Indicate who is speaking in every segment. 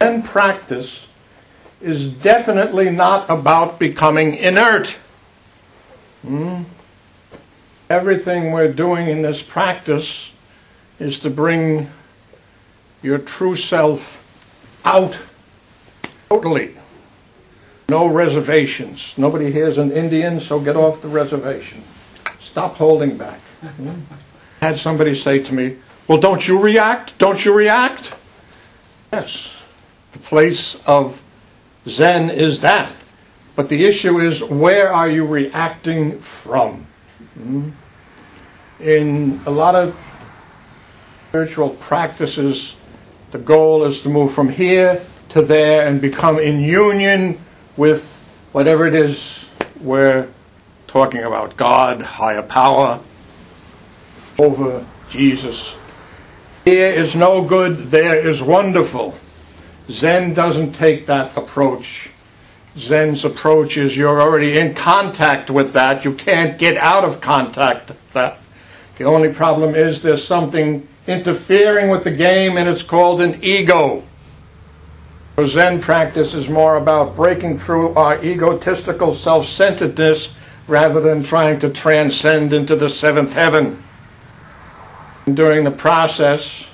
Speaker 1: Zen practice is definitely not about becoming inert. Hmm? Everything we're doing in this practice is to bring your true self out totally. No reservations. Nobody here is an Indian, so get off the reservation. Stop holding back. Hmm? Had somebody say to me, Well, don't you react? Don't you react? Yes. The place of Zen is that. But the issue is, where are you reacting from? Hmm? In a lot of spiritual practices, the goal is to move from here to there and become in union with whatever it is we're talking about God, higher power, over Jesus. Here is no good, there is wonderful. Zen doesn't take that approach. Zen's approach is you're already in contact with that. You can't get out of contact with that. The only problem is there's something interfering with the game and it's called an ego. So Zen practice is more about breaking through our egotistical self-centeredness rather than trying to transcend into the seventh heaven. And during the process,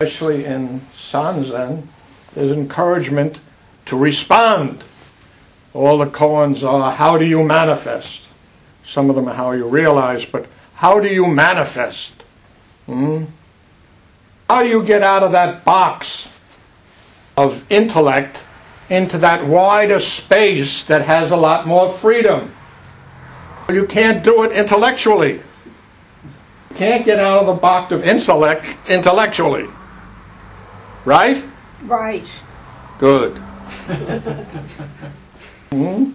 Speaker 1: especially in Sanzen, there's encouragement to respond. All the koans are how do you manifest? Some of them are how you realize, but how do you manifest? Hmm? How do you get out of that box of intellect into that wider space that has a lot more freedom? You can't do it intellectually. You can't get out of the box of intellect intellectually. Right?
Speaker 2: Right.
Speaker 1: Good. Hmm?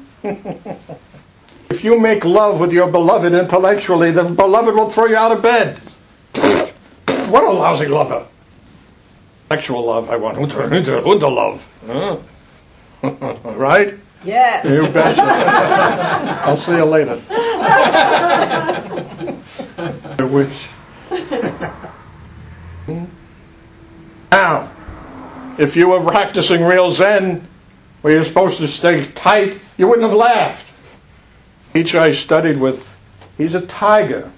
Speaker 1: if you make love with your beloved intellectually, the beloved will throw you out of bed. what a lousy lover. Sexual love, I want. Hunter, hunter love. Huh? right?
Speaker 2: Yes.
Speaker 1: You betcha. I'll see you later. I wish. Hmm? Now, if you were practicing real Zen, where you're supposed to stay tight, you wouldn't have laughed. Each I studied with, he's a tiger.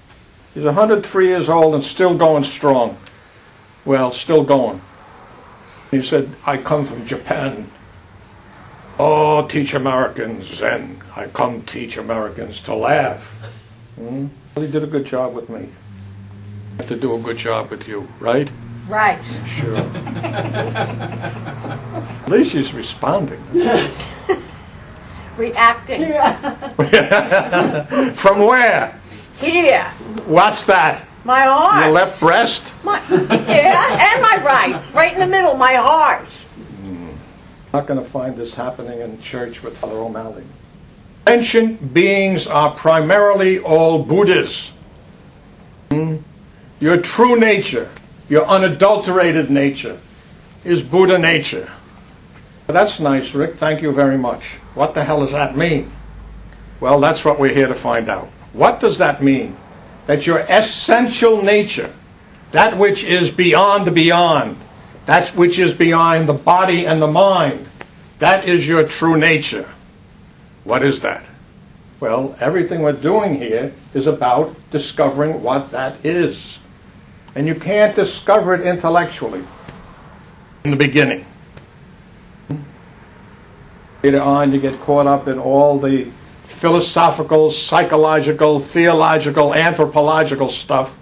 Speaker 1: He's 103 years old and still going strong. Well, still going. He said, I come from Japan. Oh, teach Americans Zen. I come teach Americans to laugh. Hmm? Well, he did a good job with me. I have to do a good job with you, right?
Speaker 2: Right.
Speaker 1: Sure. At least she's responding.
Speaker 2: Reacting.
Speaker 1: From where?
Speaker 2: Here.
Speaker 1: What's that?
Speaker 2: My heart.
Speaker 1: Your left breast?
Speaker 2: My, yeah, and my right. Right in the middle, my heart.
Speaker 1: Not going to find this happening in church with Father O'Malley. Sentient beings are primarily all Buddhas. Hmm? Your true nature, your unadulterated nature, is Buddha nature. That's nice, Rick. Thank you very much. What the hell does that mean? Well, that's what we're here to find out. What does that mean? That your essential nature, that which is beyond the beyond, that which is beyond the body and the mind, that is your true nature. What is that? Well, everything we're doing here is about discovering what that is. And you can't discover it intellectually in the beginning. Later on, you get caught up in all the philosophical, psychological, theological, anthropological stuff,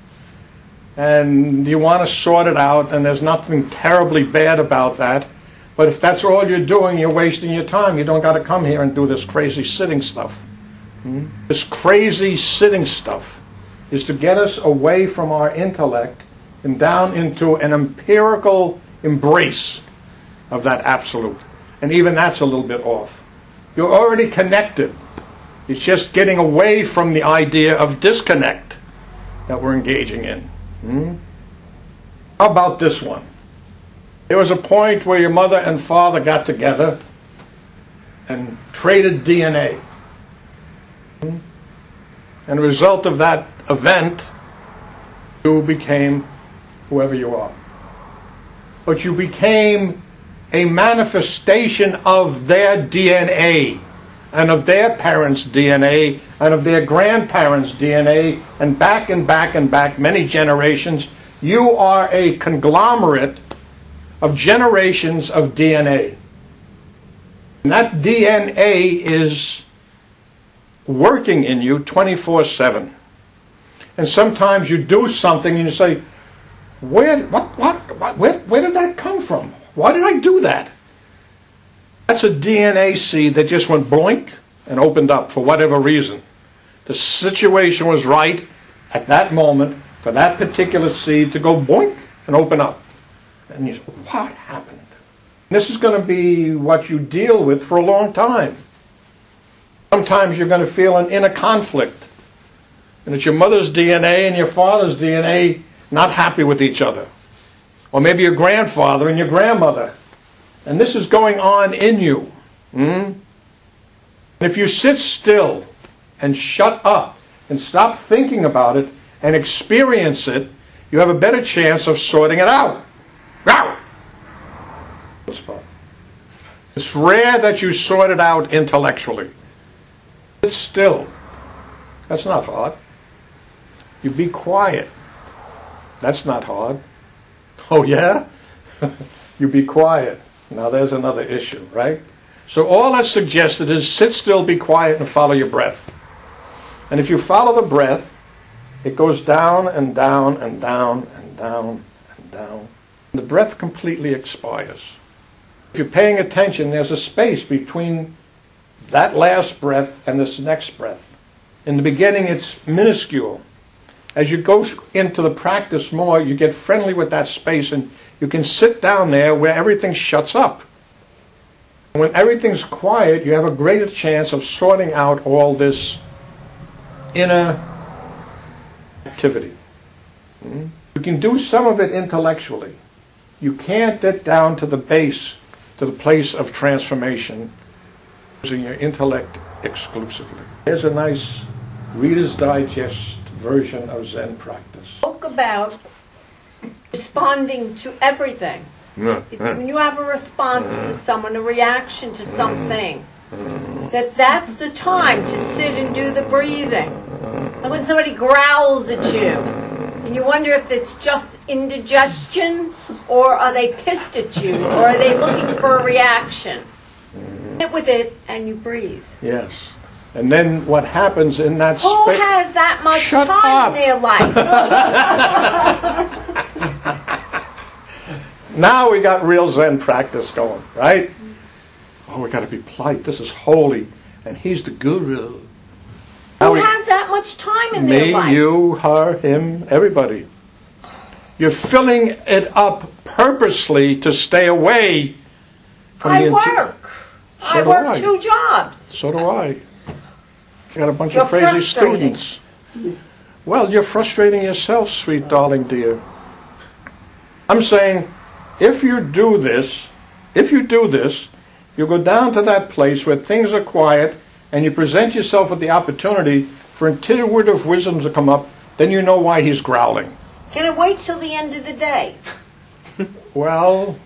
Speaker 1: and you want to sort it out, and there's nothing terribly bad about that. But if that's all you're doing, you're wasting your time. You don't got to come here and do this crazy sitting stuff. Hmm? This crazy sitting stuff is to get us away from our intellect and down into an empirical embrace of that absolute. And even that's a little bit off. You're already connected. It's just getting away from the idea of disconnect that we're engaging in. Hmm? How about this one? There was a point where your mother and father got together and traded DNA. Hmm? And a result of that event, you became whoever you are. But you became a manifestation of their DNA and of their parents' DNA and of their grandparents' DNA and back and back and back many generations. You are a conglomerate of generations of DNA. And that DNA is working in you 24 7. And sometimes you do something and you say, where, what, what, what, where, where did that come from? Why did I do that? That's a DNA seed that just went blink and opened up for whatever reason. The situation was right at that moment for that particular seed to go boink and open up. And you say, what happened? This is going to be what you deal with for a long time. Sometimes you're going to feel an inner conflict. And it's your mother's DNA and your father's DNA not happy with each other. Or maybe your grandfather and your grandmother. And this is going on in you. Hmm? If you sit still and shut up and stop thinking about it and experience it, you have a better chance of sorting it out. It's rare that you sort it out intellectually. Sit still. That's not hard. You be quiet. That's not hard. Oh, yeah? you be quiet. Now, there's another issue, right? So, all that's suggested is sit still, be quiet, and follow your breath. And if you follow the breath, it goes down and down and down and down and down. The breath completely expires. If you're paying attention, there's a space between that last breath and this next breath. In the beginning, it's minuscule. As you go into the practice more, you get friendly with that space and you can sit down there where everything shuts up. When everything's quiet, you have a greater chance of sorting out all this inner activity. Hmm? You can do some of it intellectually. You can't get down to the base, to the place of transformation using your intellect exclusively. Here's a nice Reader's Digest version of Zen practice.
Speaker 2: Spoke about responding to everything. when you have a response to mm-hmm. someone, a reaction to mm-hmm. something, mm-hmm. that that's the time to sit and do the breathing. And when somebody growls at you, and you wonder if it's just indigestion, or are they pissed at you, or are they looking for a reaction? Sit with it and you breathe.
Speaker 1: Yes. And then what happens in that
Speaker 2: Who
Speaker 1: space?
Speaker 2: has that much
Speaker 1: Shut
Speaker 2: time
Speaker 1: up.
Speaker 2: in their life?
Speaker 1: now we got real Zen practice going, right? Oh, we got to be polite. This is holy, and he's the guru. Now
Speaker 2: Who
Speaker 1: we-
Speaker 2: has that much time in their life?
Speaker 1: me, you, her, him, everybody. You're filling it up purposely to stay away from
Speaker 2: I
Speaker 1: the.
Speaker 2: work.
Speaker 1: So
Speaker 2: I work
Speaker 1: I.
Speaker 2: two jobs.
Speaker 1: So do I. I got a bunch
Speaker 2: You're
Speaker 1: of crazy students. Well, you're frustrating yourself, sweet darling dear. I'm saying, if you do this, if you do this, you go down to that place where things are quiet and you present yourself with the opportunity for intuitive wisdom to come up, then you know why he's growling.
Speaker 2: Can it wait till the end of the day?
Speaker 1: Well,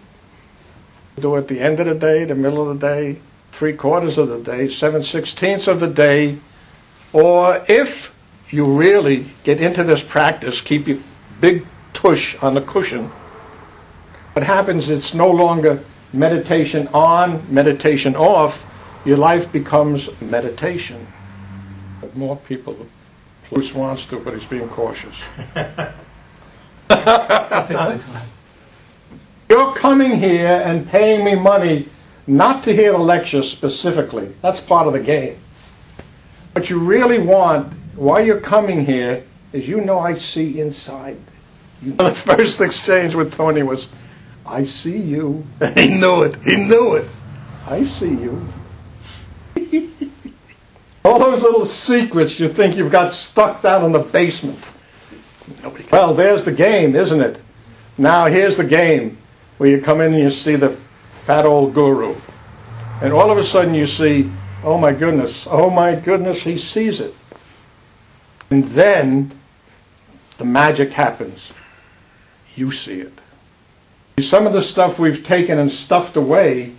Speaker 1: do it at the end of the day, the middle of the day, three quarters of the day, seven sixteenths of the day, or if you really get into this practice, keep your big tush on the cushion. What happens? It's no longer meditation on, meditation off. Your life becomes meditation. But more people, Bruce wants to, but he's being cautious. You're coming here and paying me money not to hear the lecture specifically. That's part of the game. What you really want, while you're coming here, is you know I see inside. You know, the first exchange with Tony was, I see you. And he knew it. He knew it. I see you. All those little secrets you think you've got stuck down in the basement. Nobody well, there's the game, isn't it? Now here's the game where you come in and you see the fat old guru. And all of a sudden you see, oh my goodness, oh my goodness, he sees it. And then the magic happens. You see it. Some of the stuff we've taken and stuffed away,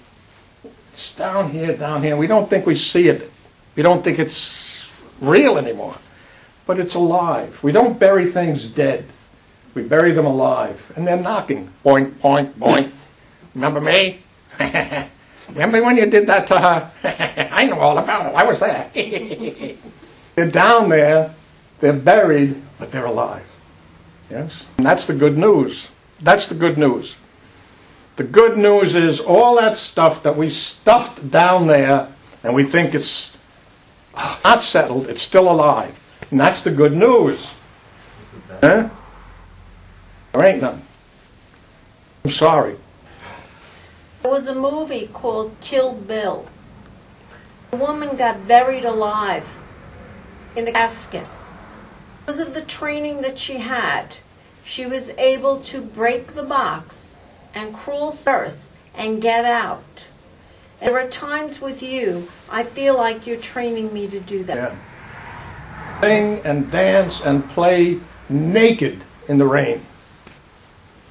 Speaker 1: it's down here, down here. We don't think we see it. We don't think it's real anymore. But it's alive. We don't bury things dead. We bury them alive. And they're knocking. Boink, boink, boink. Remember me? Remember when you did that to uh, her? I know all about it. I was there. they're down there. They're buried, but they're alive. Yes? And that's the good news. That's the good news. The good news is all that stuff that we stuffed down there and we think it's uh, not settled, it's still alive. And that's the good news. Huh? There ain't none. I'm sorry.
Speaker 2: There was a movie called Kill Bill. A woman got buried alive in the casket. Because of the training that she had, she was able to break the box and crawl earth and get out. And there are times with you, I feel like you're training me to do that.
Speaker 1: Yeah. Sing and dance and play naked in the rain.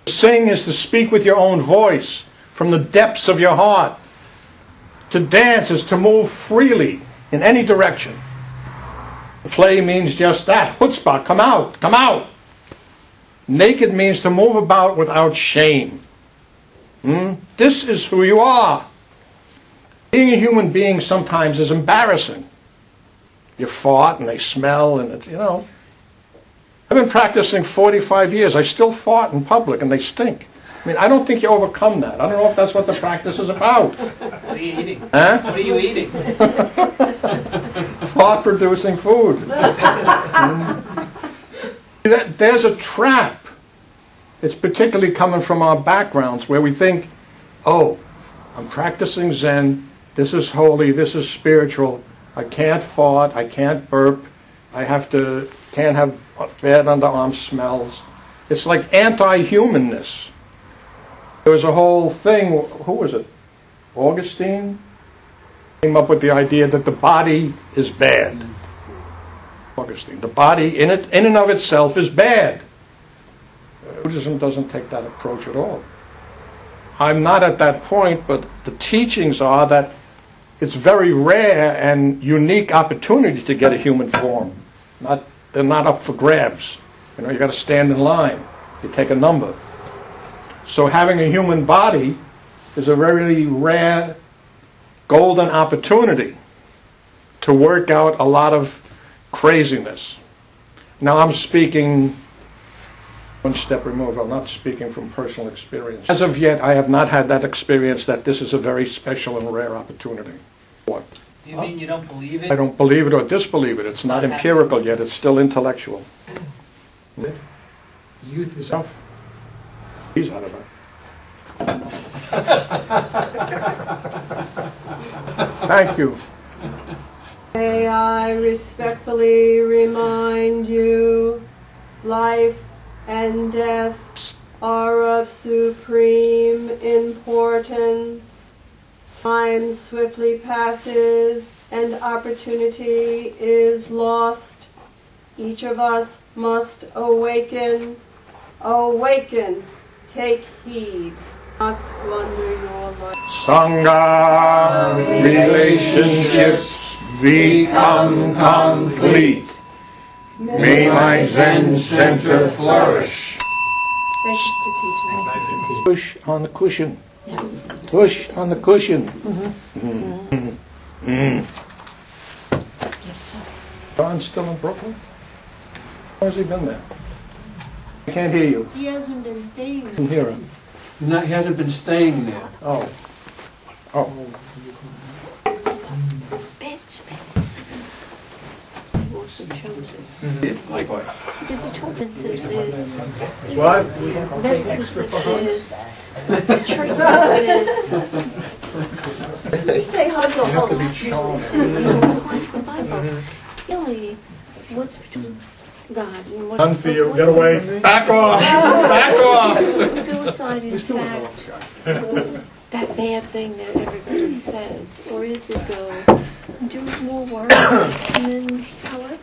Speaker 1: Sing is to speak with your own voice from the depths of your heart. To dance is to move freely in any direction. Play means just that. Chutzpah, come out, come out. Naked means to move about without shame. Hmm? This is who you are. Being a human being sometimes is embarrassing. You fart and they smell and it, you know. I've been practicing 45 years. I still fart in public and they stink. I mean, I don't think you overcome that. I don't know if that's what the practice is about.
Speaker 3: What are you eating?
Speaker 1: Huh?
Speaker 3: What are you eating?
Speaker 1: Fart producing food. That- There's a trap. It's particularly coming from our backgrounds where we think, oh, I'm practicing Zen. This is holy. This is spiritual. I can't fart. I can't burp. I have to, can't have bad underarm smells. It's like anti-humanness. There was a whole thing, who was it? Augustine? Came up with the idea that the body is bad. Augustine. The body in it, in and of itself, is bad. Buddhism doesn't take that approach at all. I'm not at that point, but the teachings are that it's very rare and unique opportunity to get a human form. Not, they're not up for grabs. You know, you got to stand in line. You take a number. So having a human body is a very rare, golden opportunity to work out a lot of craziness. Now I'm speaking one step removed. I'm not speaking from personal experience. As of yet, I have not had that experience that this is a very special and rare opportunity. What?
Speaker 3: Do you mean you don't believe it?
Speaker 1: I don't believe it or disbelieve it. It's not empirical yet. It's still intellectual.
Speaker 4: Youth is
Speaker 1: Self. He's out of it. Thank you.
Speaker 5: May I respectfully remind you, life and death are of supreme importance. Time swiftly passes and opportunity is lost. Each of us must awaken. Awaken. Take heed. Not squander your life.
Speaker 1: Sangha relationships become complete. May my Zen center flourish.
Speaker 5: Thank you for teaching us.
Speaker 1: Push on the cushion. Yes. Push on the cushion. Mm. Mm.
Speaker 2: Yes, sir.
Speaker 1: John's still in Brooklyn? How has he been there? I can't hear you.
Speaker 6: He hasn't been staying
Speaker 1: I
Speaker 6: there.
Speaker 1: can hear him.
Speaker 4: No, he hasn't been staying there.
Speaker 1: Oh. Oh.
Speaker 6: Bitch.
Speaker 2: Also chosen.
Speaker 4: Likewise.
Speaker 6: Because he told us this is,
Speaker 1: What?
Speaker 6: medicine says this, the church says this.
Speaker 2: Say hug the host.
Speaker 6: The Bible. Really, what's between God and what?
Speaker 1: None for you. Get away. Back off. Back off.
Speaker 6: Suicide in fact that bad thing that everybody says, or is it go do more work and then however